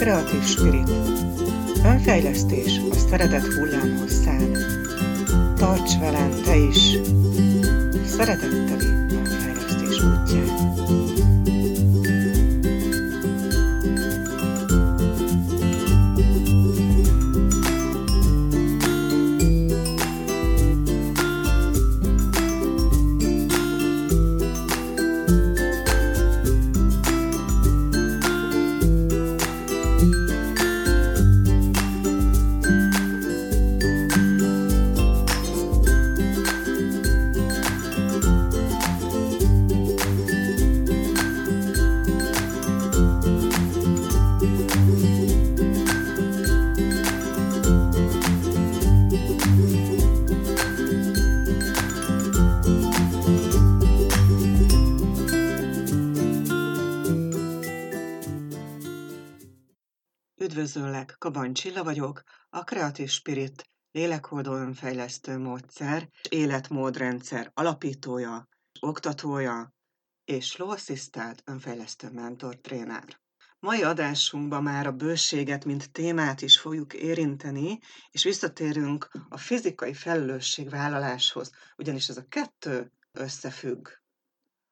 Kreatív Spirit. Önfejlesztés a szeretet hullámhosszán. Tarts velem te is! Szeretetteli önfejlesztés útján. Kabany Csilla vagyok, a Creative Spirit lélekoldó önfejlesztő módszer életmódrendszer alapítója, oktatója és Assistant önfejlesztő mentor tréner. Mai adásunkban már a bőséget, mint témát is fogjuk érinteni, és visszatérünk a fizikai felelősségvállaláshoz, ugyanis ez a kettő összefügg.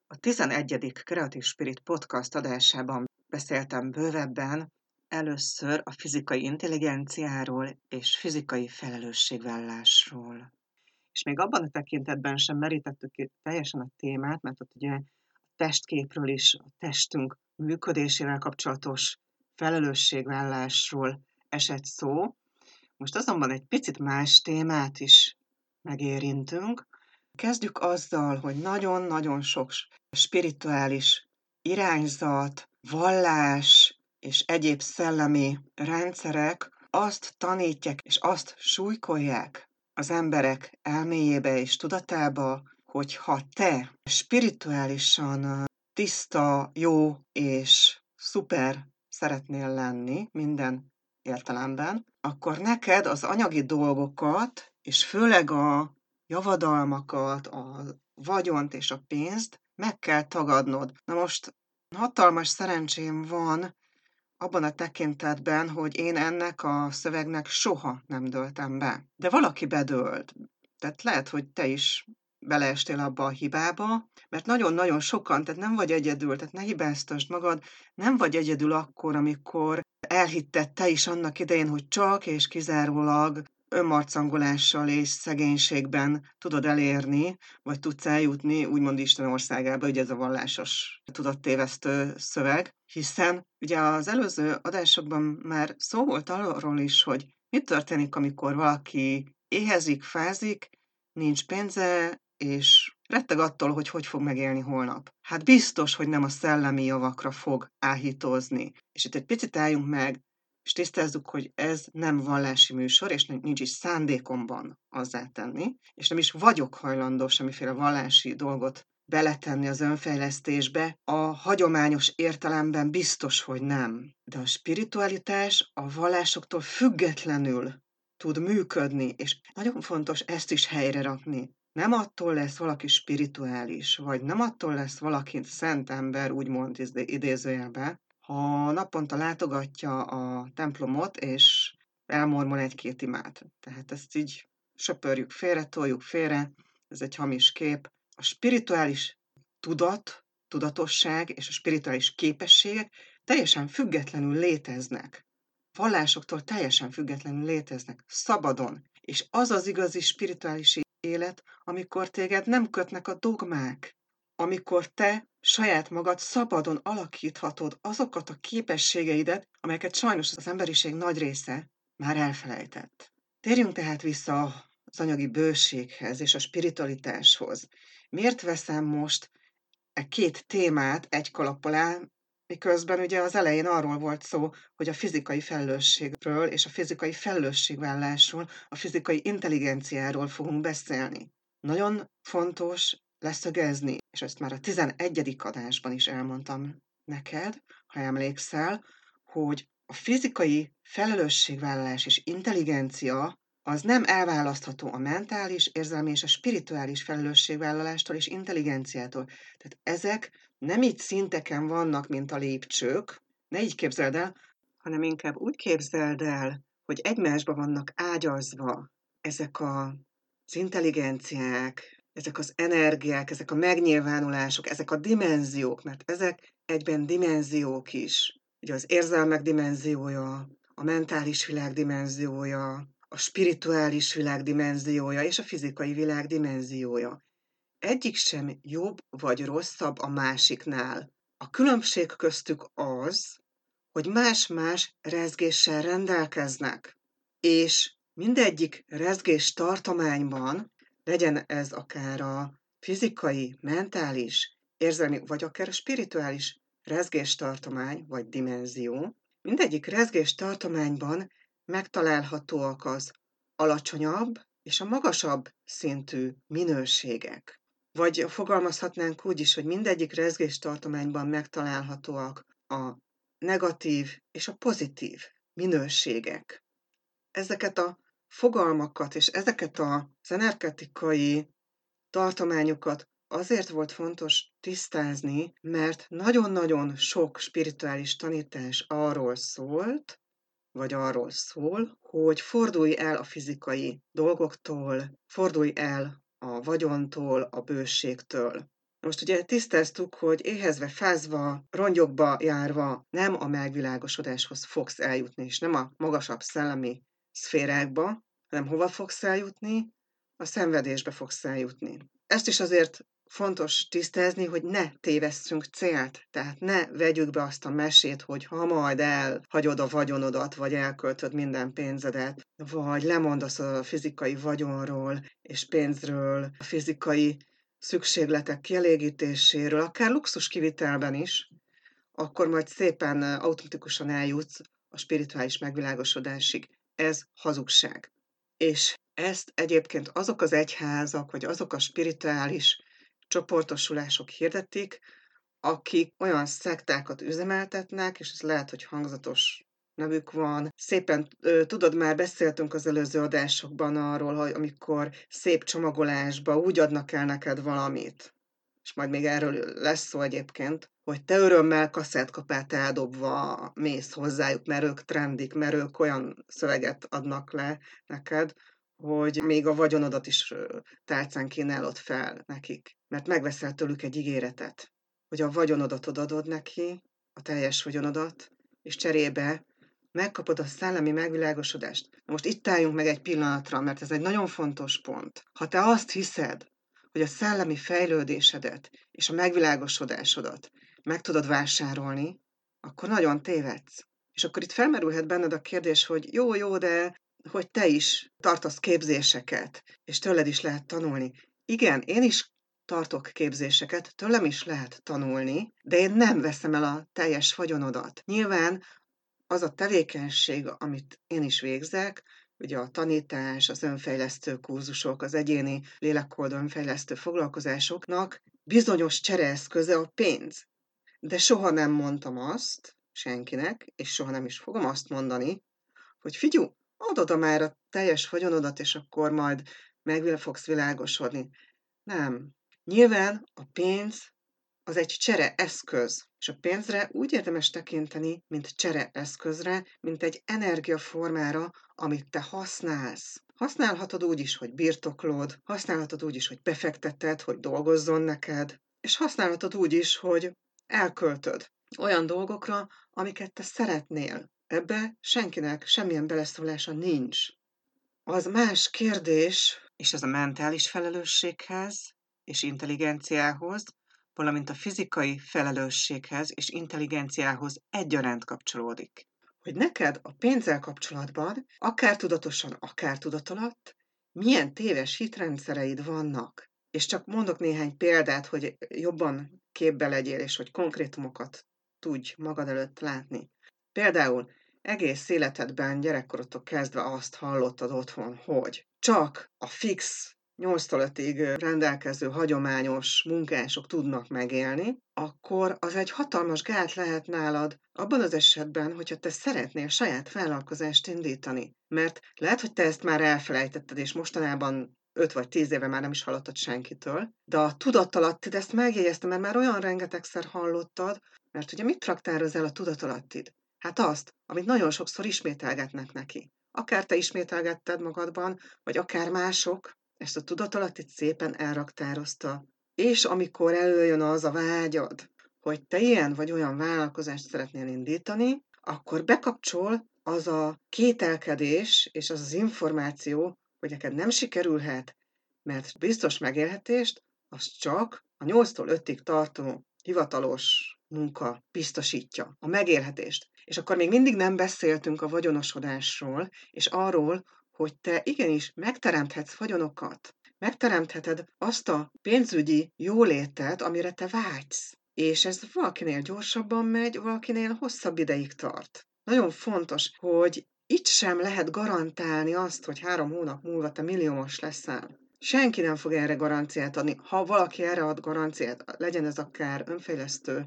A 11. Creative Spirit podcast adásában beszéltem bővebben Először a fizikai intelligenciáról és fizikai felelősségvállásról. És még abban a tekintetben sem merítettük ki teljesen a témát, mert ott ugye a testképről is, a testünk működésével kapcsolatos felelősségvállásról esett szó. Most azonban egy picit más témát is megérintünk. Kezdjük azzal, hogy nagyon-nagyon sok spirituális irányzat, vallás, és egyéb szellemi rendszerek azt tanítják és azt súlykolják az emberek elméjébe és tudatába, hogy ha te spirituálisan tiszta, jó és szuper szeretnél lenni minden értelemben, akkor neked az anyagi dolgokat, és főleg a javadalmakat, a vagyont és a pénzt meg kell tagadnod. Na most hatalmas szerencsém van abban a tekintetben, hogy én ennek a szövegnek soha nem döltem be. De valaki bedölt. Tehát lehet, hogy te is beleestél abba a hibába, mert nagyon-nagyon sokan, tehát nem vagy egyedül, tehát ne hibáztasd magad, nem vagy egyedül akkor, amikor elhitted te is annak idején, hogy csak és kizárólag önmarcangolással és szegénységben tudod elérni, vagy tudsz eljutni, úgymond Isten országába, ugye ez a vallásos tudattévesztő szöveg, hiszen ugye az előző adásokban már szó volt arról is, hogy mi történik, amikor valaki éhezik, fázik, nincs pénze, és retteg attól, hogy hogy fog megélni holnap. Hát biztos, hogy nem a szellemi javakra fog áhítozni. És itt egy picit álljunk meg, és tisztázzuk, hogy ez nem vallási műsor, és nincs is szándékomban azzá tenni, és nem is vagyok hajlandó semmiféle vallási dolgot beletenni az önfejlesztésbe, a hagyományos értelemben biztos, hogy nem. De a spiritualitás a vallásoktól függetlenül tud működni, és nagyon fontos ezt is helyre rakni. Nem attól lesz valaki spirituális, vagy nem attól lesz valaki szent ember, úgymond idézőjelbe, ha naponta látogatja a templomot, és elmormol egy-két imát. Tehát ezt így söpörjük félre, toljuk félre, ez egy hamis kép. A spirituális tudat, tudatosság és a spirituális képességek teljesen függetlenül léteznek. Vallásoktól teljesen függetlenül léteznek, szabadon. És az az igazi spirituális élet, amikor téged nem kötnek a dogmák, amikor te saját magad szabadon alakíthatod azokat a képességeidet, amelyeket sajnos az emberiség nagy része már elfelejtett. Térjünk tehát vissza az anyagi bőséghez és a spiritualitáshoz. Miért veszem most e két témát egy kalap miközben ugye az elején arról volt szó, hogy a fizikai felelősségről és a fizikai felelősségvállásról, a fizikai intelligenciáról fogunk beszélni. Nagyon fontos leszögezni, és ezt már a 11. adásban is elmondtam neked, ha emlékszel, hogy a fizikai felelősségvállalás és intelligencia az nem elválasztható a mentális, érzelmi és a spirituális felelősségvállalástól és intelligenciától. Tehát ezek nem így szinteken vannak, mint a lépcsők. Ne így képzeld el, hanem inkább úgy képzeld el, hogy egymásba vannak ágyazva ezek a, az intelligenciák, ezek az energiák, ezek a megnyilvánulások, ezek a dimenziók, mert ezek egyben dimenziók is. Ugye az érzelmek dimenziója, a mentális világ dimenziója, a spirituális világ dimenziója és a fizikai világ dimenziója. Egyik sem jobb vagy rosszabb a másiknál. A különbség köztük az, hogy más-más rezgéssel rendelkeznek, és mindegyik rezgés tartományban, legyen ez akár a fizikai, mentális, érzelmi, vagy akár a spirituális rezgéstartomány vagy dimenzió, mindegyik rezgéstartományban megtalálhatóak az alacsonyabb és a magasabb szintű minőségek. Vagy fogalmazhatnánk úgy is, hogy mindegyik rezgéstartományban megtalálhatóak a negatív és a pozitív minőségek. Ezeket a fogalmakat és ezeket az energetikai tartományokat azért volt fontos tisztázni, mert nagyon-nagyon sok spirituális tanítás arról szólt, vagy arról szól, hogy fordulj el a fizikai dolgoktól, fordulj el a vagyontól, a bőségtől. Most ugye tisztáztuk, hogy éhezve, fázva, rongyokba járva nem a megvilágosodáshoz fogsz eljutni, és nem a magasabb szellemi szférákba, hanem hova fogsz eljutni? A szenvedésbe fogsz eljutni. Ezt is azért fontos tisztázni, hogy ne tévesszünk célt. Tehát ne vegyük be azt a mesét, hogy ha majd elhagyod a vagyonodat, vagy elköltöd minden pénzedet, vagy lemondasz a fizikai vagyonról és pénzről, a fizikai szükségletek kielégítéséről, akár luxus kivitelben is, akkor majd szépen automatikusan eljutsz a spirituális megvilágosodásig. Ez hazugság. És ezt egyébként azok az egyházak, vagy azok a spirituális csoportosulások hirdetik, akik olyan szektákat üzemeltetnek, és ez lehet, hogy hangzatos nevük van. Szépen, tudod, már beszéltünk az előző adásokban arról, hogy amikor szép csomagolásba úgy adnak el neked valamit, és majd még erről lesz szó egyébként, hogy te örömmel kaszetkapát eldobva mész hozzájuk, mert ők trendik, mert ők olyan szöveget adnak le neked, hogy még a vagyonodat is tálcán kínálod fel nekik, mert megveszel tőlük egy ígéretet, hogy a vagyonodat odadod neki, a teljes vagyonodat, és cserébe megkapod a szellemi megvilágosodást. Na most itt álljunk meg egy pillanatra, mert ez egy nagyon fontos pont. Ha te azt hiszed, hogy a szellemi fejlődésedet és a megvilágosodásodat meg tudod vásárolni, akkor nagyon tévedsz. És akkor itt felmerülhet benned a kérdés, hogy jó, jó, de hogy te is tartasz képzéseket, és tőled is lehet tanulni. Igen, én is tartok képzéseket, tőlem is lehet tanulni, de én nem veszem el a teljes vagyonodat. Nyilván az a tevékenység, amit én is végzek, ugye a tanítás, az önfejlesztő kurzusok, az egyéni lélekoldó önfejlesztő foglalkozásoknak bizonyos csereeszköze a pénz. De soha nem mondtam azt senkinek, és soha nem is fogom azt mondani, hogy figyú, add oda már a teljes vagyonodat, és akkor majd meg fogsz világosodni. Nem. Nyilván a pénz az egy csere eszköz, és a pénzre úgy érdemes tekinteni, mint csere eszközre, mint egy energiaformára, amit te használsz. Használhatod úgy is, hogy birtoklod, használhatod úgy is, hogy befekteted, hogy dolgozzon neked, és használhatod úgy is, hogy elköltöd olyan dolgokra, amiket te szeretnél. Ebbe senkinek semmilyen beleszólása nincs. Az más kérdés, és ez a mentális felelősséghez és intelligenciához, valamint a fizikai felelősséghez és intelligenciához egyaránt kapcsolódik. Hogy neked a pénzzel kapcsolatban, akár tudatosan, akár tudatalatt, milyen téves hitrendszereid vannak. És csak mondok néhány példát, hogy jobban képbe legyél, és hogy konkrétumokat tudj magad előtt látni. Például egész életedben gyerekkorottól kezdve azt hallottad otthon, hogy csak a fix 8 5 rendelkező hagyományos munkások tudnak megélni, akkor az egy hatalmas gát lehet nálad abban az esetben, hogyha te szeretnél saját vállalkozást indítani. Mert lehet, hogy te ezt már elfelejtetted, és mostanában 5 vagy 10 éve már nem is hallottad senkitől, de a tudatalattid ezt megjegyezte, mert már olyan rengetegszer hallottad, mert ugye mit raktároz el a tudatalattid? Hát azt, amit nagyon sokszor ismételgetnek neki. Akár te ismételgetted magadban, vagy akár mások, ezt a tudatalatti szépen elraktározta. És amikor előjön az a vágyad, hogy te ilyen vagy olyan vállalkozást szeretnél indítani, akkor bekapcsol az a kételkedés és az az információ, hogy neked nem sikerülhet, mert biztos megélhetést, az csak a 8-tól 5-ig tartó hivatalos munka biztosítja a megélhetést. És akkor még mindig nem beszéltünk a vagyonosodásról, és arról, hogy te igenis megteremthetsz vagyonokat. Megteremtheted azt a pénzügyi jólétet, amire te vágysz. És ez valakinél gyorsabban megy, valakinél hosszabb ideig tart. Nagyon fontos, hogy itt sem lehet garantálni azt, hogy három hónap múlva te milliómos leszel. Senki nem fog erre garanciát adni. Ha valaki erre ad garanciát, legyen ez akár önfejlesztő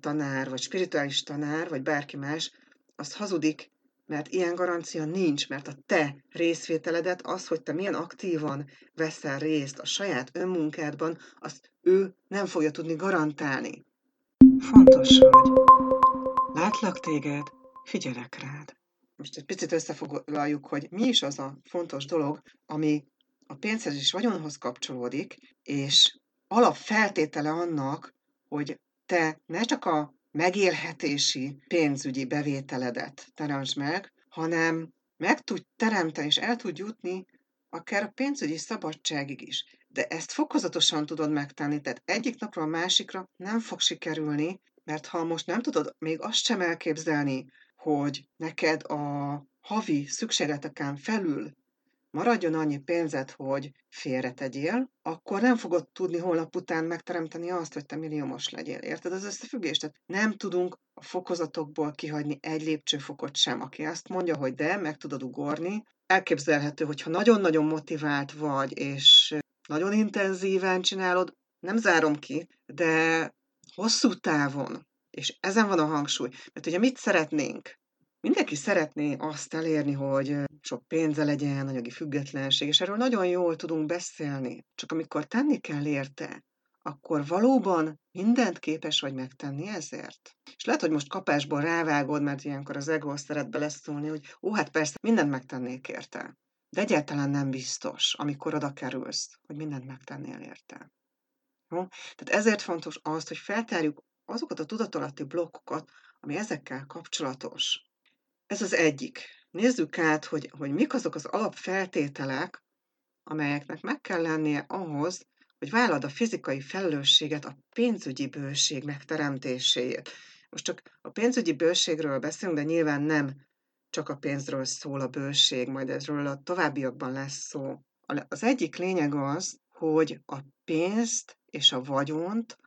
tanár, vagy spirituális tanár, vagy bárki más, az hazudik, mert ilyen garancia nincs, mert a te részvételedet, az, hogy te milyen aktívan veszel részt a saját önmunkádban, azt ő nem fogja tudni garantálni. Fontos vagy. Látlak téged, figyelek rád. Most egy picit összefoglaljuk, hogy mi is az a fontos dolog, ami a pénzhez és vagyonhoz kapcsolódik, és alapfeltétele annak, hogy te ne csak a megélhetési pénzügyi bevételedet teremtsd meg, hanem meg tudj teremteni, és el tud jutni akár a pénzügyi szabadságig is. De ezt fokozatosan tudod megtenni, tehát egyik napról a másikra nem fog sikerülni, mert ha most nem tudod még azt sem elképzelni, hogy neked a havi szükségleteken felül maradjon annyi pénzed, hogy félretegyél, akkor nem fogod tudni holnap után megteremteni azt, hogy te milliómos legyél. Érted az összefüggést? Tehát nem tudunk a fokozatokból kihagyni egy lépcsőfokot sem. Aki azt mondja, hogy de, meg tudod ugorni, elképzelhető, hogyha nagyon-nagyon motivált vagy, és nagyon intenzíven csinálod, nem zárom ki, de hosszú távon, és ezen van a hangsúly, mert ugye mit szeretnénk? Mindenki szeretné azt elérni, hogy sok pénze legyen, anyagi függetlenség, és erről nagyon jól tudunk beszélni. Csak amikor tenni kell érte, akkor valóban mindent képes vagy megtenni ezért? És lehet, hogy most kapásból rávágod, mert ilyenkor az ego szeret beleszólni, hogy ó, hát persze, mindent megtennék érte. De egyáltalán nem biztos, amikor oda kerülsz, hogy mindent megtennél érte. Jó? Tehát ezért fontos az, hogy feltárjuk azokat a tudatalatti blokkokat, ami ezekkel kapcsolatos. Ez az egyik. Nézzük át, hogy, hogy mik azok az alapfeltételek, amelyeknek meg kell lennie ahhoz, hogy vállad a fizikai felelősséget a pénzügyi bőség megteremtéséért. Most csak a pénzügyi bőségről beszélünk, de nyilván nem csak a pénzről szól a bőség, majd ezről a továbbiakban lesz szó. Az egyik lényeg az, hogy a pénzt és a vagyont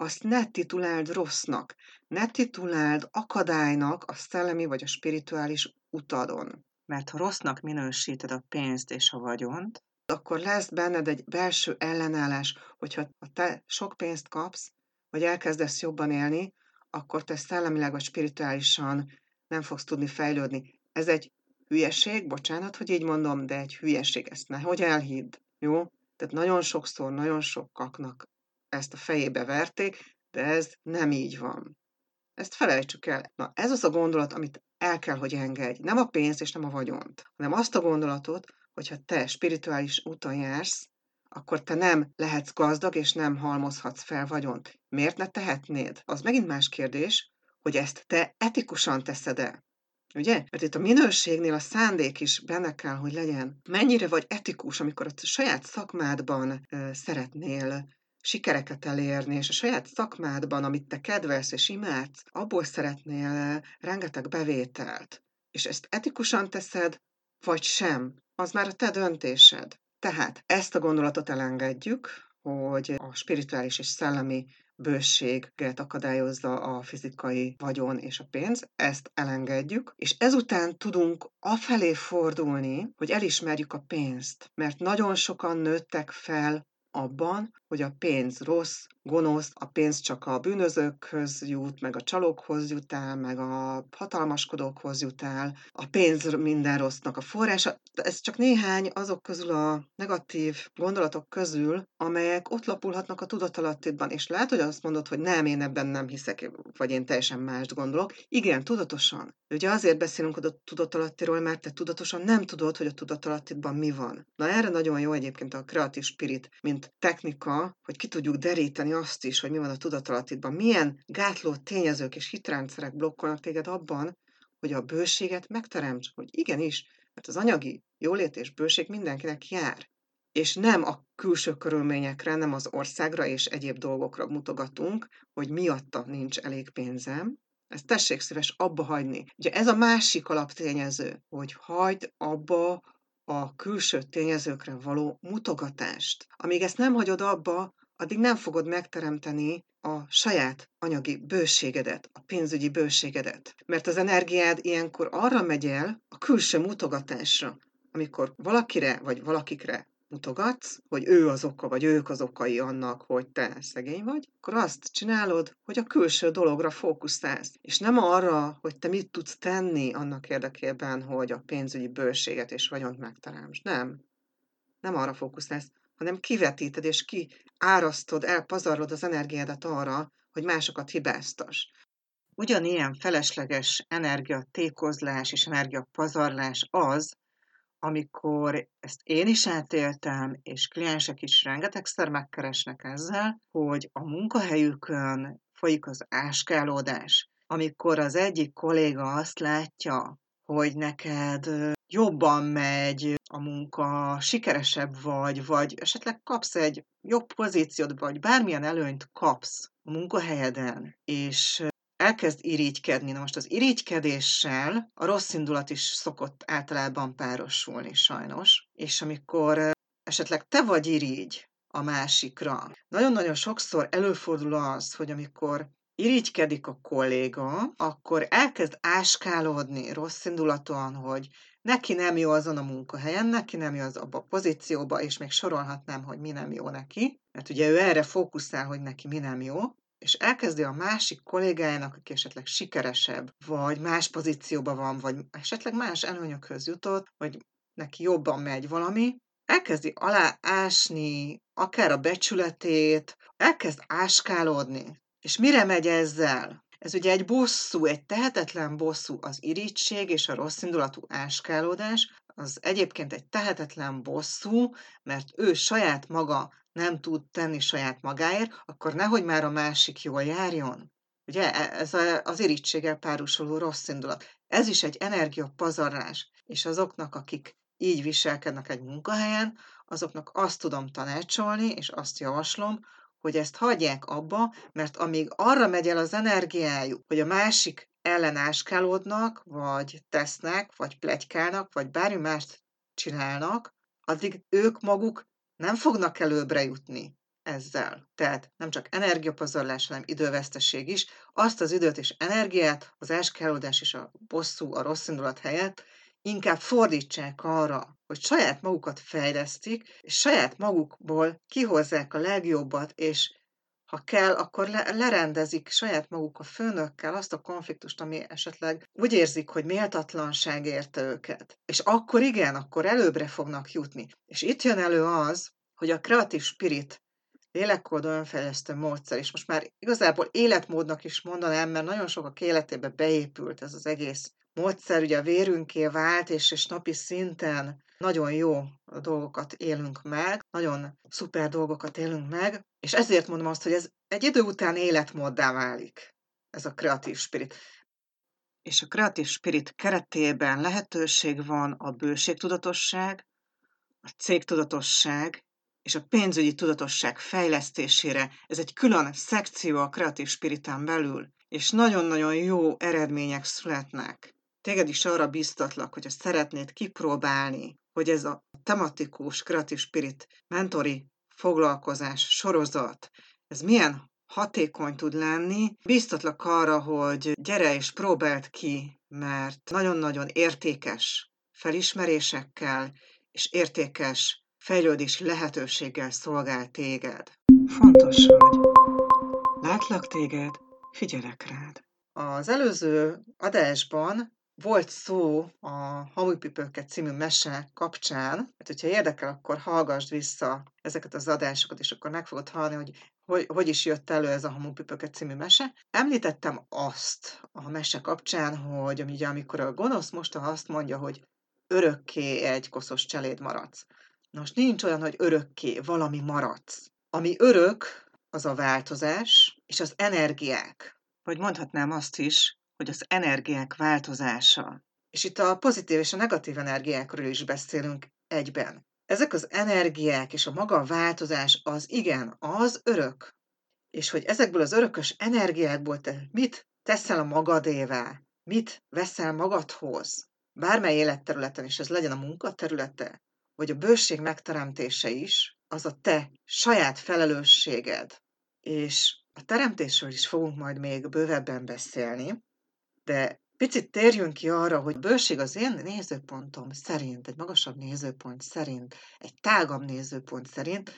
azt ne tituláld rossznak, ne tituláld akadálynak a szellemi vagy a spirituális utadon. Mert ha rossznak minősíted a pénzt és a vagyont, akkor lesz benned egy belső ellenállás, hogyha te sok pénzt kapsz, vagy elkezdesz jobban élni, akkor te szellemileg vagy spirituálisan nem fogsz tudni fejlődni. Ez egy hülyeség, bocsánat, hogy így mondom, de egy hülyeség, ezt nehogy elhidd, jó? Tehát nagyon sokszor, nagyon sokaknak ezt a fejébe verték, de ez nem így van. Ezt felejtsük el. Na, ez az a gondolat, amit el kell, hogy engedj. Nem a pénzt és nem a vagyont, hanem azt a gondolatot, hogyha te spirituális úton jársz, akkor te nem lehetsz gazdag, és nem halmozhatsz fel vagyont. Miért ne tehetnéd? Az megint más kérdés, hogy ezt te etikusan teszed-e. Ugye? Mert itt a minőségnél a szándék is benne kell, hogy legyen. Mennyire vagy etikus, amikor a saját szakmádban ö, szeretnél sikereket elérni, és a saját szakmádban, amit te kedvelsz és imádsz, abból szeretnél rengeteg bevételt, és ezt etikusan teszed, vagy sem, az már a te döntésed. Tehát ezt a gondolatot elengedjük, hogy a spirituális és szellemi bőséget akadályozza a fizikai vagyon és a pénz, ezt elengedjük, és ezután tudunk afelé fordulni, hogy elismerjük a pénzt, mert nagyon sokan nőttek fel abban, hogy a pénz rossz, gonosz, a pénz csak a bűnözőkhöz jut, meg a csalókhoz jut el, meg a hatalmaskodókhoz jut el, a pénz minden rossznak a forrása. Ez csak néhány azok közül a negatív gondolatok közül, amelyek ott lapulhatnak a tudatalattidban, és lehet, hogy azt mondod, hogy nem, én ebben nem hiszek, vagy én teljesen mást gondolok. Igen, tudatosan. Ugye azért beszélünk a tudatalattiról, mert te tudatosan nem tudod, hogy a tudatalattidban mi van. Na erre nagyon jó egyébként a Creative Spirit, mint technika, hogy ki tudjuk deríteni azt is, hogy mi van a tudatalattidban. Milyen gátló tényezők és hitrendszerek blokkolnak téged abban, hogy a bőséget megteremts, hogy igenis, mert az anyagi jólét és bőség mindenkinek jár. És nem a külső körülményekre, nem az országra és egyéb dolgokra mutogatunk, hogy miatta nincs elég pénzem, ezt tessék szíves abba hagyni. Ugye ez a másik alaptényező, hogy hagyd abba a külső tényezőkre való mutogatást. Amíg ezt nem hagyod abba, addig nem fogod megteremteni a saját anyagi bőségedet, a pénzügyi bőségedet. Mert az energiád ilyenkor arra megy el a külső mutogatásra, amikor valakire vagy valakikre mutogatsz, hogy ő az oka, vagy ők az okai annak, hogy te szegény vagy, akkor azt csinálod, hogy a külső dologra fókuszálsz, és nem arra, hogy te mit tudsz tenni annak érdekében, hogy a pénzügyi bőséget és vagyont megteremtsd. Nem. Nem arra fókuszálsz, hanem kivetíted és kiárasztod, elpazarlod az energiádat arra, hogy másokat hibáztas. Ugyanilyen felesleges energiatékozlás és energiapazarlás az, amikor ezt én is átéltem, és kliensek is rengetegszer megkeresnek ezzel, hogy a munkahelyükön folyik az áskálódás, amikor az egyik kolléga azt látja, hogy neked jobban megy a munka, sikeresebb vagy, vagy esetleg kapsz egy jobb pozíciót, vagy bármilyen előnyt kapsz a munkahelyeden, és elkezd irigykedni. Na most az irigykedéssel a rossz indulat is szokott általában párosulni sajnos, és amikor esetleg te vagy irigy a másikra, nagyon-nagyon sokszor előfordul az, hogy amikor irigykedik a kolléga, akkor elkezd áskálódni rossz indulatúan, hogy neki nem jó azon a munkahelyen, neki nem jó az abba a pozícióba, és még sorolhatnám, hogy mi nem jó neki, mert ugye ő erre fókuszál, hogy neki mi nem jó, és elkezdi a másik kollégájának, aki esetleg sikeresebb, vagy más pozícióban van, vagy esetleg más előnyökhöz jutott, vagy neki jobban megy valami, elkezdi aláásni akár a becsületét, elkezd áskálódni. És mire megy ezzel? Ez ugye egy bosszú, egy tehetetlen bosszú, az irítség és a rosszindulatú áskálódás, az egyébként egy tehetetlen bosszú, mert ő saját maga nem tud tenni saját magáért, akkor nehogy már a másik jól járjon. Ugye e, ez az irítséggel párosuló rossz indulat. Ez is egy energiapazarlás, és azoknak, akik így viselkednek egy munkahelyen, azoknak azt tudom tanácsolni, és azt javaslom, hogy ezt hagyják abba, mert amíg arra megy el az energiájuk, hogy a másik ellenáskálódnak, vagy tesznek, vagy plegykálnak, vagy bármi mást csinálnak, addig ők maguk nem fognak előbbre jutni ezzel. Tehát nem csak energiapazarlás, hanem időveszteség is. Azt az időt és energiát, az áskálódás és a bosszú, a rossz indulat helyett inkább fordítsák arra, hogy saját magukat fejlesztik, és saját magukból kihozzák a legjobbat, és ha kell, akkor le- lerendezik saját maguk a főnökkel azt a konfliktust, ami esetleg úgy érzik, hogy méltatlanság érte őket. És akkor igen, akkor előbbre fognak jutni. És itt jön elő az, hogy a kreatív spirit lélekkódó önfejlesztő módszer, és most már igazából életmódnak is mondanám, mert nagyon sokak életébe beépült ez az egész módszer, ugye a vérünké vált, és, és napi szinten nagyon jó dolgokat élünk meg, nagyon szuper dolgokat élünk meg, és ezért mondom azt, hogy ez egy idő után életmóddá válik, ez a kreatív spirit. És a kreatív spirit keretében lehetőség van a bőségtudatosság, a cégtudatosság és a pénzügyi tudatosság fejlesztésére. Ez egy külön szekció a kreatív spiritán belül, és nagyon-nagyon jó eredmények születnek. Téged is arra biztatlak, hogyha szeretnéd kipróbálni, hogy ez a tematikus kreatív spirit mentori foglalkozás, sorozat, ez milyen hatékony tud lenni. Biztatlak arra, hogy gyere és próbáld ki, mert nagyon-nagyon értékes felismerésekkel és értékes fejlődési lehetőséggel szolgál téged. Fontos vagy. Látlak téged, figyelek rád. Az előző adásban volt szó a Hamupipőket című mese kapcsán, mert hogyha érdekel, akkor hallgassd vissza ezeket az adásokat, és akkor meg fogod hallani, hogy hogy, hogy is jött elő ez a Hamupipőket című mese. Említettem azt a mese kapcsán, hogy ugye, amikor a gonosz mosta azt mondja, hogy örökké egy koszos cseléd maradsz. Most nincs olyan, hogy örökké valami maradsz. Ami örök, az a változás és az energiák. Vagy mondhatnám azt is, hogy az energiák változása. És itt a pozitív és a negatív energiákról is beszélünk egyben. Ezek az energiák és a maga változás az igen, az örök. És hogy ezekből az örökös energiákból te mit teszel a magadével, mit veszel magadhoz, bármely életterületen is, ez legyen a munkaterülete, vagy a bőség megteremtése is, az a te saját felelősséged. És a teremtésről is fogunk majd még bővebben beszélni, de picit térjünk ki arra, hogy bőség az én nézőpontom szerint, egy magasabb nézőpont szerint, egy tágabb nézőpont szerint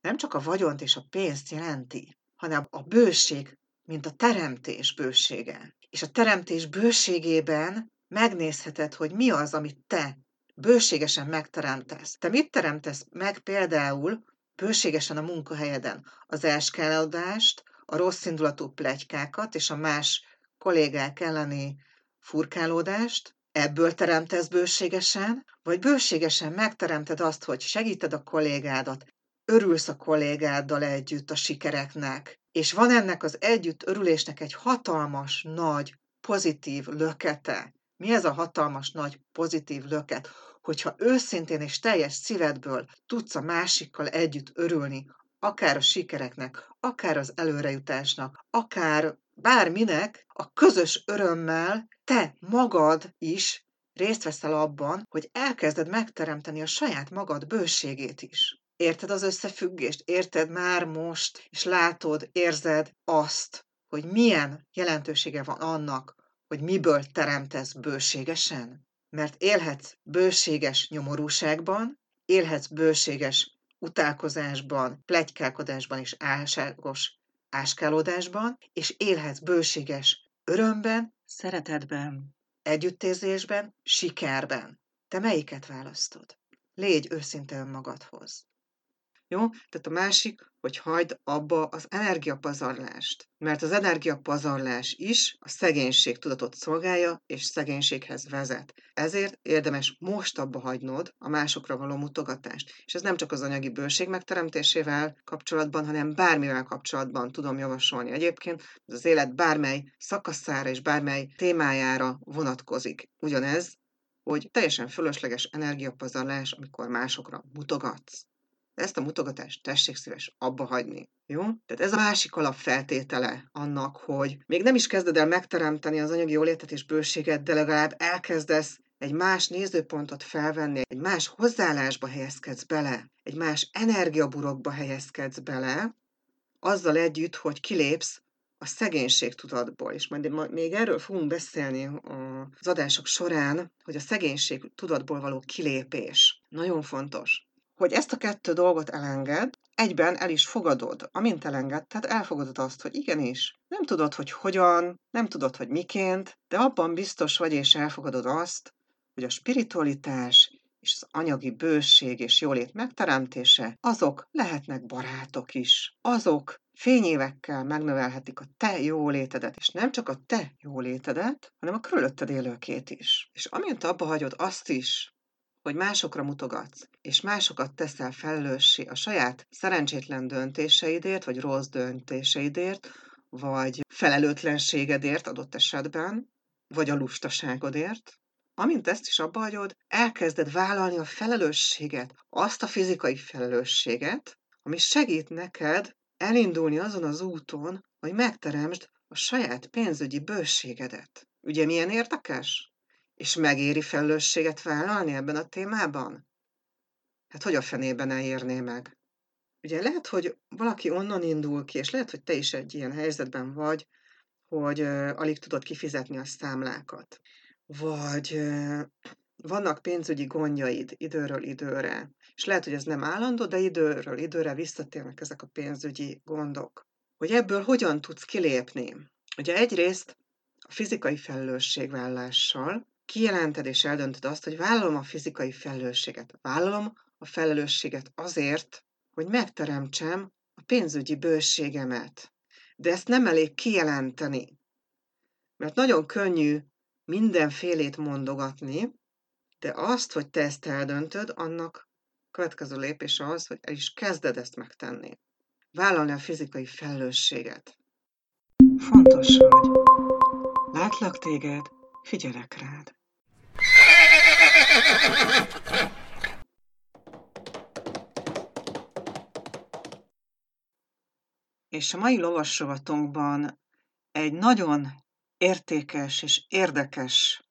nem csak a vagyont és a pénzt jelenti, hanem a bőség, mint a teremtés bősége. És a teremtés bőségében megnézheted, hogy mi az, amit te bőségesen megteremtesz. Te mit teremtesz meg például bőségesen a munkahelyeden? Az elskálódást, a rossz indulatú plegykákat és a más kollégák elleni furkálódást, ebből teremtesz bőségesen, vagy bőségesen megteremted azt, hogy segíted a kollégádat, örülsz a kollégáddal együtt a sikereknek, és van ennek az együtt örülésnek egy hatalmas, nagy, pozitív lökete. Mi ez a hatalmas, nagy, pozitív löket? Hogyha őszintén és teljes szívedből tudsz a másikkal együtt örülni, akár a sikereknek, akár az előrejutásnak, akár bárminek, a közös örömmel te magad is részt veszel abban, hogy elkezded megteremteni a saját magad bőségét is. Érted az összefüggést? Érted már most, és látod, érzed azt, hogy milyen jelentősége van annak, hogy miből teremtesz bőségesen? Mert élhetsz bőséges nyomorúságban, élhetsz bőséges utálkozásban, plegykálkodásban és álságos áskálódásban, és élhetsz bőséges örömben, szeretetben, együttérzésben, sikerben. Te melyiket választod? Légy őszinte önmagadhoz. Jó? Tehát a másik, hogy hagyd abba az energiapazarlást. Mert az energiapazarlás is a szegénység tudatot szolgálja, és szegénységhez vezet. Ezért érdemes most abba hagynod a másokra való mutogatást. És ez nem csak az anyagi bőség megteremtésével kapcsolatban, hanem bármivel kapcsolatban tudom javasolni. Egyébként az élet bármely szakaszára és bármely témájára vonatkozik. Ugyanez, hogy teljesen fölösleges energiapazarlás, amikor másokra mutogatsz. Ezt a mutogatást tessék szíves abba hagyni. Jó? Tehát ez a másik alapfeltétele annak, hogy még nem is kezded el megteremteni az anyagi jólétet és bőséget, de legalább elkezdesz egy más nézőpontot felvenni, egy más hozzáállásba helyezkedsz bele, egy más energiaburokba helyezkedsz bele, azzal együtt, hogy kilépsz a szegénység tudatból. És majd még erről fogunk beszélni az adások során, hogy a szegénység tudatból való kilépés nagyon fontos hogy ezt a kettő dolgot elenged, egyben el is fogadod. Amint elengedted, elfogadod azt, hogy igenis, nem tudod, hogy hogyan, nem tudod, hogy miként, de abban biztos vagy, és elfogadod azt, hogy a spiritualitás és az anyagi bőség és jólét megteremtése, azok lehetnek barátok is. Azok fényévekkel megnövelhetik a te jólétedet, és nem csak a te jólétedet, hanem a körülötted élőkét is. És amint abba hagyod azt is, hogy másokra mutogatsz, és másokat teszel felelőssé a saját szerencsétlen döntéseidért, vagy rossz döntéseidért, vagy felelőtlenségedért adott esetben, vagy a lustaságodért, amint ezt is abba hagyod, elkezded vállalni a felelősséget, azt a fizikai felelősséget, ami segít neked elindulni azon az úton, hogy megteremtsd a saját pénzügyi bőségedet. Ugye milyen érdekes? És megéri felelősséget vállalni ebben a témában? Hát hogy a fenében elérné meg? Ugye lehet, hogy valaki onnan indul ki, és lehet, hogy te is egy ilyen helyzetben vagy, hogy alig tudod kifizetni a számlákat. Vagy vannak pénzügyi gondjaid időről időre, és lehet, hogy ez nem állandó, de időről időre visszatérnek ezek a pénzügyi gondok. Hogy ebből hogyan tudsz kilépni? Ugye egyrészt a fizikai felelősségvállással kijelented és eldöntöd azt, hogy vállalom a fizikai felelősséget. Vállalom a felelősséget azért, hogy megteremtsem a pénzügyi bőségemet. De ezt nem elég kijelenteni. Mert nagyon könnyű mindenfélét mondogatni, de azt, hogy te ezt eldöntöd, annak következő lépés az, hogy el is kezded ezt megtenni. Vállalni a fizikai felelősséget. Fontos vagy. Látlak téged, figyelek rád. És a mai lovasrovatunkban egy nagyon értékes és érdekes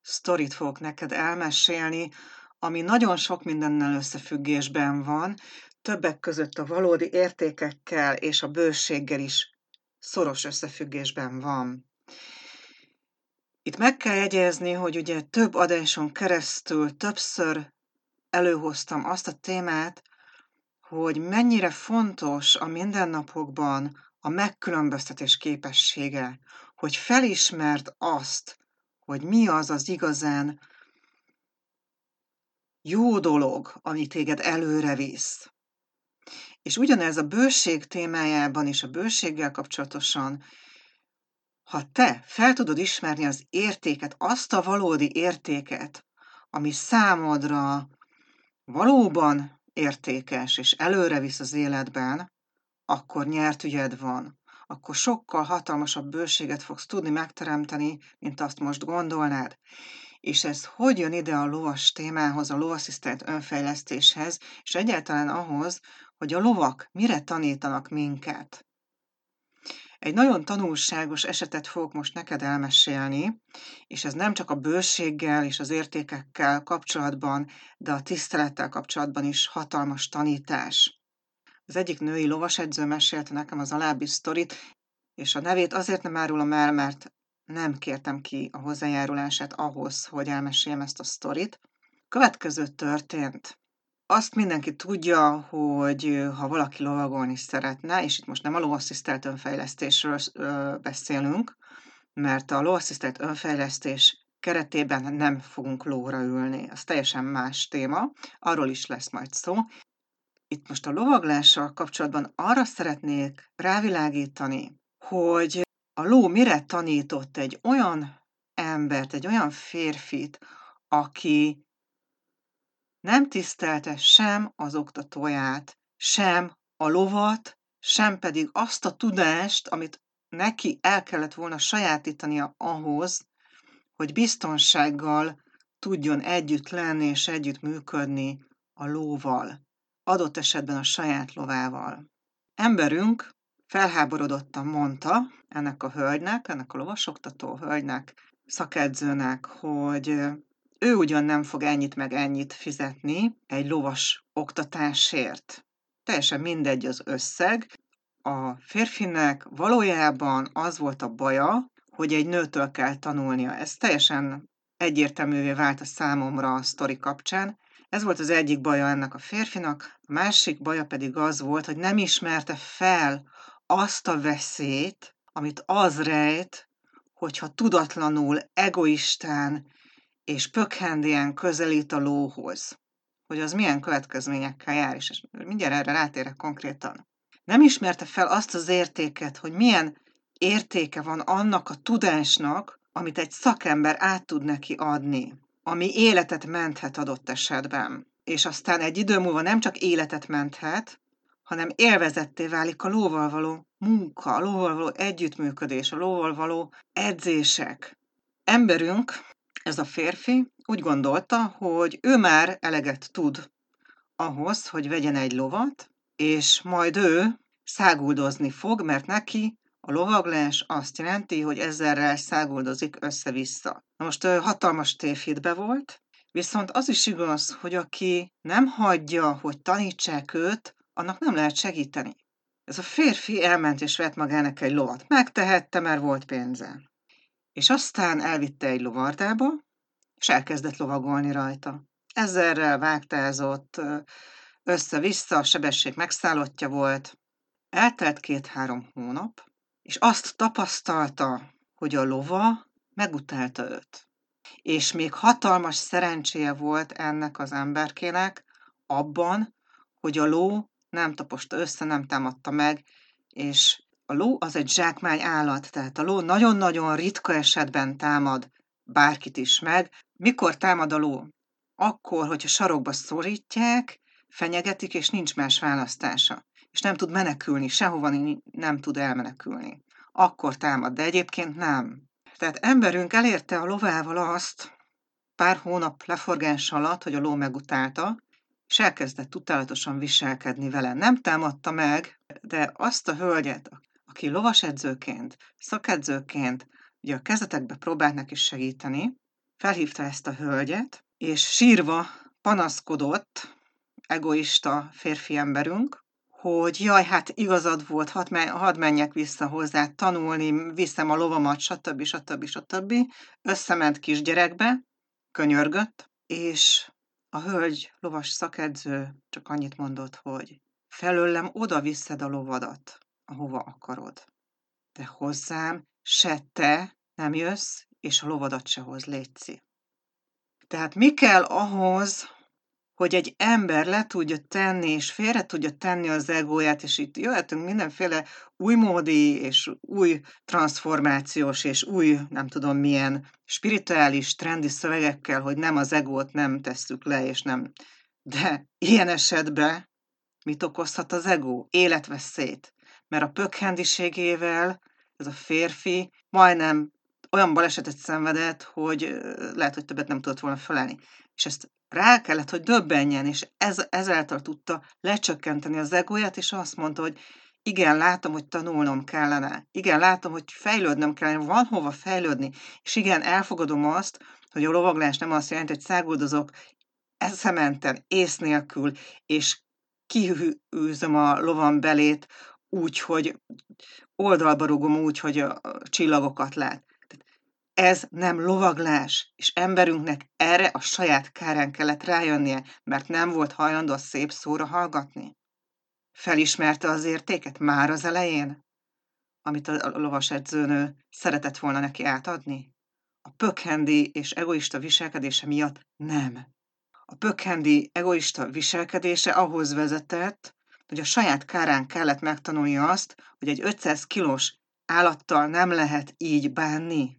sztorit fogok neked elmesélni, ami nagyon sok mindennel összefüggésben van, többek között a valódi értékekkel és a bőséggel is szoros összefüggésben van. Itt meg kell jegyezni, hogy ugye több adáson keresztül többször előhoztam azt a témát, hogy mennyire fontos a mindennapokban a megkülönböztetés képessége, hogy felismert azt, hogy mi az az igazán jó dolog, ami téged előre visz. És ugyanez a bőség témájában is, a bőséggel kapcsolatosan, ha te fel tudod ismerni az értéket, azt a valódi értéket, ami számodra valóban értékes és előre visz az életben, akkor nyert ügyed van. Akkor sokkal hatalmasabb bőséget fogsz tudni megteremteni, mint azt most gondolnád. És ez hogy jön ide a lovas témához, a lovasszisztent önfejlesztéshez, és egyáltalán ahhoz, hogy a lovak mire tanítanak minket. Egy nagyon tanulságos esetet fogok most neked elmesélni, és ez nem csak a bőséggel és az értékekkel kapcsolatban, de a tisztelettel kapcsolatban is hatalmas tanítás. Az egyik női lovasedző mesélte nekem az alábbi sztorit, és a nevét azért nem árulom el, mert nem kértem ki a hozzájárulását ahhoz, hogy elmeséljem ezt a sztorit. Következő történt. Azt mindenki tudja, hogy ha valaki lovagolni szeretne, és itt most nem a lovasszisztelt önfejlesztésről beszélünk, mert a lovasszisztelt önfejlesztés keretében nem fogunk lóra ülni. Az teljesen más téma, arról is lesz majd szó. Itt most a lovaglással kapcsolatban arra szeretnék rávilágítani, hogy a ló mire tanított egy olyan embert, egy olyan férfit, aki nem tisztelte sem az oktatóját, sem a lovat, sem pedig azt a tudást, amit neki el kellett volna sajátítania ahhoz, hogy biztonsággal tudjon együtt lenni és együtt működni a lóval, adott esetben a saját lovával. Emberünk felháborodottan mondta ennek a hölgynek, ennek a lovasoktató hölgynek, szakedzőnek, hogy ő ugyan nem fog ennyit meg ennyit fizetni egy lovas oktatásért. Teljesen mindegy az összeg. A férfinek valójában az volt a baja, hogy egy nőtől kell tanulnia. Ez teljesen egyértelművé vált a számomra a sztori kapcsán. Ez volt az egyik baja ennek a férfinak, a másik baja pedig az volt, hogy nem ismerte fel azt a veszélyt, amit az rejt, hogyha tudatlanul, egoistán és pökhendien közelít a lóhoz, hogy az milyen következményekkel jár, és mindjárt erre rátérek konkrétan. Nem ismerte fel azt az értéket, hogy milyen értéke van annak a tudásnak, amit egy szakember át tud neki adni, ami életet menthet adott esetben. És aztán egy idő múlva nem csak életet menthet, hanem élvezetté válik a lóval való munka, a lóval való együttműködés, a lóval való edzések. Emberünk ez a férfi úgy gondolta, hogy ő már eleget tud ahhoz, hogy vegyen egy lovat, és majd ő száguldozni fog, mert neki a lovaglás azt jelenti, hogy ezerrel száguldozik össze-vissza. Na most hatalmas tévhitbe volt, viszont az is igaz, hogy aki nem hagyja, hogy tanítsák őt, annak nem lehet segíteni. Ez a férfi elment és vett magának egy lovat. Megtehette, mert volt pénze. És aztán elvitte egy lovardába, és elkezdett lovagolni rajta. Ezerrel vágtázott, össze-vissza, sebesség megszállottja volt. Eltelt két-három hónap, és azt tapasztalta, hogy a lova megutálta őt. És még hatalmas szerencséje volt ennek az emberkének abban, hogy a ló nem taposta össze, nem támadta meg, és a ló az egy zsákmány állat, tehát a ló nagyon-nagyon ritka esetben támad bárkit is meg. Mikor támad a ló? Akkor, hogyha sarokba szorítják, fenyegetik, és nincs más választása. És nem tud menekülni, sehova nem tud elmenekülni. Akkor támad, de egyébként nem. Tehát emberünk elérte a lovával azt, pár hónap leforgás alatt, hogy a ló megutálta, és elkezdett utálatosan viselkedni vele. Nem támadta meg, de azt a hölgyet, aki lovasedzőként, szakedzőként, ugye a kezetekbe próbált neki segíteni, felhívta ezt a hölgyet, és sírva panaszkodott, egoista férfi emberünk, hogy jaj, hát igazad volt, hadd, hadd menjek vissza hozzá tanulni, viszem a lovamat, stb. stb. stb. Összement kisgyerekbe, könyörgött, és a hölgy lovas szakedző csak annyit mondott, hogy felőlem oda viszed a lovadat, ahova akarod. De hozzám se te nem jössz, és a lovadat se hoz létszi. Tehát mi kell ahhoz, hogy egy ember le tudja tenni, és félre tudja tenni az egóját, és itt jöhetünk mindenféle újmódi, és új transformációs, és új, nem tudom milyen spirituális, trendi szövegekkel, hogy nem az egót nem tesszük le, és nem. De ilyen esetben mit okozhat az ego? Életveszélyt. Mert a pökhendiségével ez a férfi majdnem olyan balesetet szenvedett, hogy lehet, hogy többet nem tudott volna felállni. És ezt rá kellett, hogy döbbenjen, és ez, ezáltal tudta lecsökkenteni az egóját, és azt mondta, hogy igen, látom, hogy tanulnom kellene. Igen, látom, hogy fejlődnöm kellene, van hova fejlődni. És igen, elfogadom azt, hogy a lovaglás nem azt jelenti, hogy száguldozok eszementen, ész nélkül, és kihűzöm a lovam belét úgy, hogy oldalba rugom úgy, hogy a csillagokat lát. Ez nem lovaglás, és emberünknek erre a saját kárán kellett rájönnie, mert nem volt hajlandó szép szóra hallgatni. Felismerte az értéket már az elején, amit a lovas edzőnő szeretett volna neki átadni? A pökhendi és egoista viselkedése miatt nem. A pökhendi egoista viselkedése ahhoz vezetett, hogy a saját kárán kellett megtanulnia azt, hogy egy 500 kilós állattal nem lehet így bánni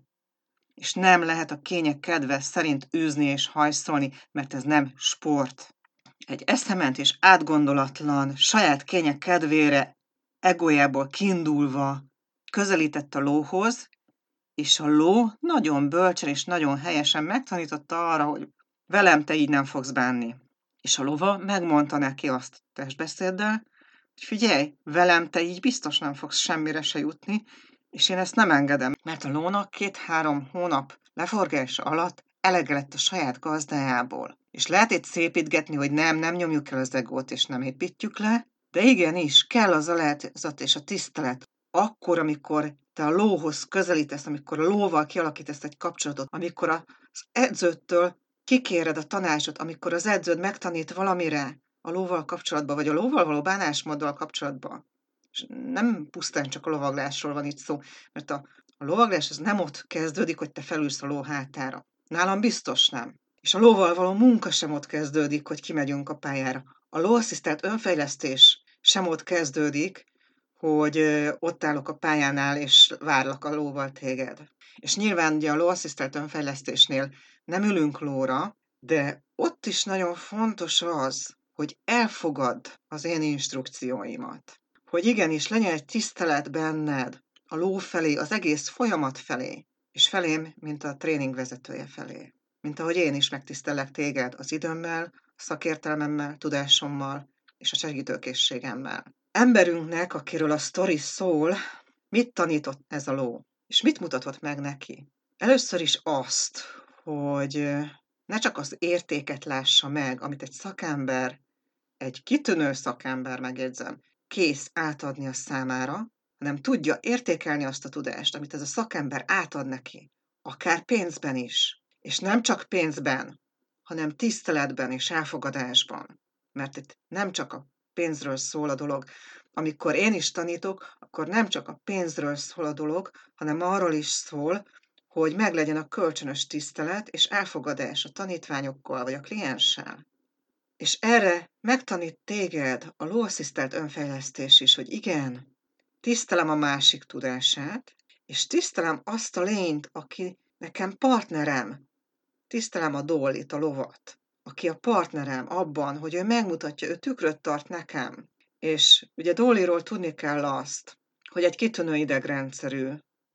és nem lehet a kények kedve szerint űzni és hajszolni, mert ez nem sport. Egy eszement és átgondolatlan, saját kények kedvére, egojából kiindulva közelített a lóhoz, és a ló nagyon bölcsen és nagyon helyesen megtanította arra, hogy velem te így nem fogsz bánni. És a lova megmondta neki azt testbeszéddel, hogy figyelj, velem te így biztos nem fogsz semmire se jutni, és én ezt nem engedem, mert a lónak két-három hónap leforgás alatt elege lett a saját gazdájából. És lehet itt szépítgetni, hogy nem, nem nyomjuk el az egót, és nem építjük le, de igenis, kell az alázat és a tisztelet. Akkor, amikor te a lóhoz közelítesz, amikor a lóval kialakítasz egy kapcsolatot, amikor az edzőtől kikéred a tanácsot, amikor az edződ megtanít valamire a lóval kapcsolatban, vagy a lóval való bánásmóddal kapcsolatban, és nem pusztán csak a lovaglásról van itt szó, mert a, a lovaglás az nem ott kezdődik, hogy te felülsz a ló hátára. Nálam biztos nem. És a lóval való munka sem ott kezdődik, hogy kimegyünk a pályára. A lóasszisztált önfejlesztés sem ott kezdődik, hogy ott állok a pályánál, és várlak a lóval téged. És nyilván ugye a lóasszisztált önfejlesztésnél nem ülünk lóra, de ott is nagyon fontos az, hogy elfogad az én instrukcióimat hogy igenis legyen egy tisztelet benned a ló felé, az egész folyamat felé, és felém, mint a tréning vezetője felé. Mint ahogy én is megtisztellek téged az időmmel, szakértelmemmel, tudásommal és a segítőkészségemmel. Emberünknek, akiről a sztori szól, mit tanított ez a ló? És mit mutatott meg neki? Először is azt, hogy ne csak az értéket lássa meg, amit egy szakember, egy kitűnő szakember, megjegyzem, kész átadni a számára, hanem tudja értékelni azt a tudást, amit ez a szakember átad neki, akár pénzben is. És nem csak pénzben, hanem tiszteletben és elfogadásban. Mert itt nem csak a pénzről szól a dolog. Amikor én is tanítok, akkor nem csak a pénzről szól a dolog, hanem arról is szól, hogy meglegyen a kölcsönös tisztelet és elfogadás a tanítványokkal vagy a klienssel. És erre megtanít téged a lószisztelt önfejlesztés is, hogy igen, tisztelem a másik tudását, és tisztelem azt a lényt, aki nekem partnerem. Tisztelem a dólit, a lovat, aki a partnerem abban, hogy ő megmutatja, ő tükröt tart nekem. És ugye Dóliról tudni kell azt, hogy egy kitűnő idegrendszerű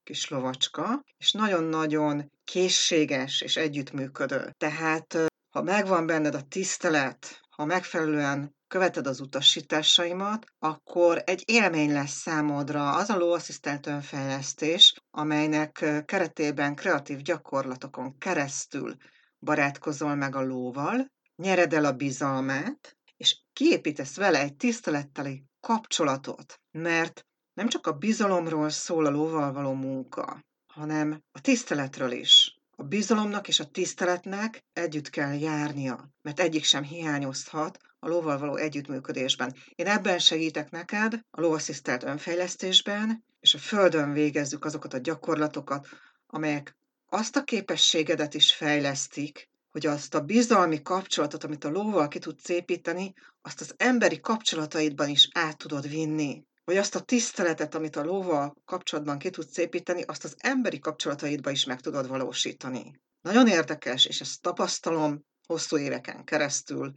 kis lovacska, és nagyon-nagyon készséges és együttműködő. Tehát ha megvan benned a tisztelet, ha megfelelően követed az utasításaimat, akkor egy élmény lesz számodra az a lóasszisztent önfejlesztés, amelynek keretében kreatív gyakorlatokon keresztül barátkozol meg a lóval, nyered el a bizalmát, és kiépítesz vele egy tiszteletteli kapcsolatot, mert nem csak a bizalomról szól a lóval való munka, hanem a tiszteletről is. A bizalomnak és a tiszteletnek együtt kell járnia, mert egyik sem hiányozhat a lóval való együttműködésben. Én ebben segítek neked, a lóasszisztelt önfejlesztésben, és a Földön végezzük azokat a gyakorlatokat, amelyek azt a képességedet is fejlesztik, hogy azt a bizalmi kapcsolatot, amit a lóval ki tudsz építeni, azt az emberi kapcsolataidban is át tudod vinni hogy azt a tiszteletet, amit a lóval kapcsolatban ki tudsz építeni, azt az emberi kapcsolataidba is meg tudod valósítani. Nagyon érdekes, és ezt tapasztalom hosszú éveken keresztül.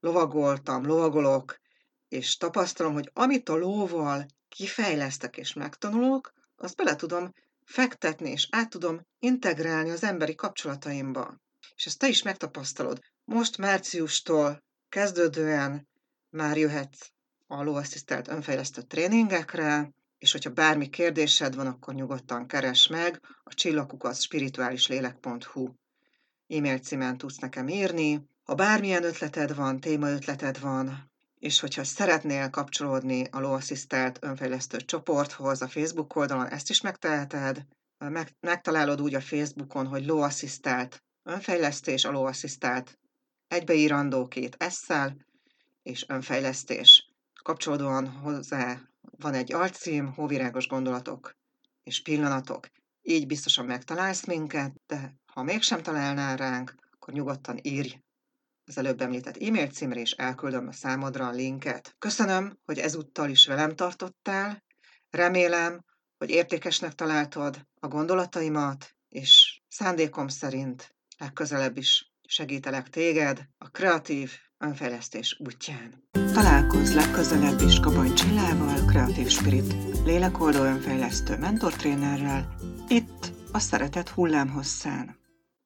Lovagoltam, lovagolok, és tapasztalom, hogy amit a lóval kifejlesztek és megtanulok, azt bele tudom fektetni, és át tudom integrálni az emberi kapcsolataimba. És ezt te is megtapasztalod. Most márciustól kezdődően már jöhetsz a lóasszisztelt önfejlesztő tréningekre, és hogyha bármi kérdésed van, akkor nyugodtan keres meg a csillagukat spirituálislélek.hu e-mail címen tudsz nekem írni. Ha bármilyen ötleted van, témaötleted van, és hogyha szeretnél kapcsolódni a lóasszisztelt önfejlesztő csoporthoz a Facebook oldalon, ezt is megteheted. Meg, megtalálod úgy a Facebookon, hogy lóasszisztelt önfejlesztés, a lóasszisztelt egybeírandó két esszel, és önfejlesztés. Kapcsolódóan hozzá van egy alcím, hóvirágos gondolatok és pillanatok. Így biztosan megtalálsz minket, de ha mégsem találnál ránk, akkor nyugodtan írj az előbb említett e-mail címre, és elküldöm a számodra a linket. Köszönöm, hogy ezúttal is velem tartottál. Remélem, hogy értékesnek találtad a gondolataimat, és szándékom szerint legközelebb is segítelek téged a kreatív önfejlesztés útján. Találkozz legközelebb is Kabany Csillával, Kreatív Spirit, lélekoldó önfejlesztő mentortrénerrel, itt a Szeretet hullámhosszán.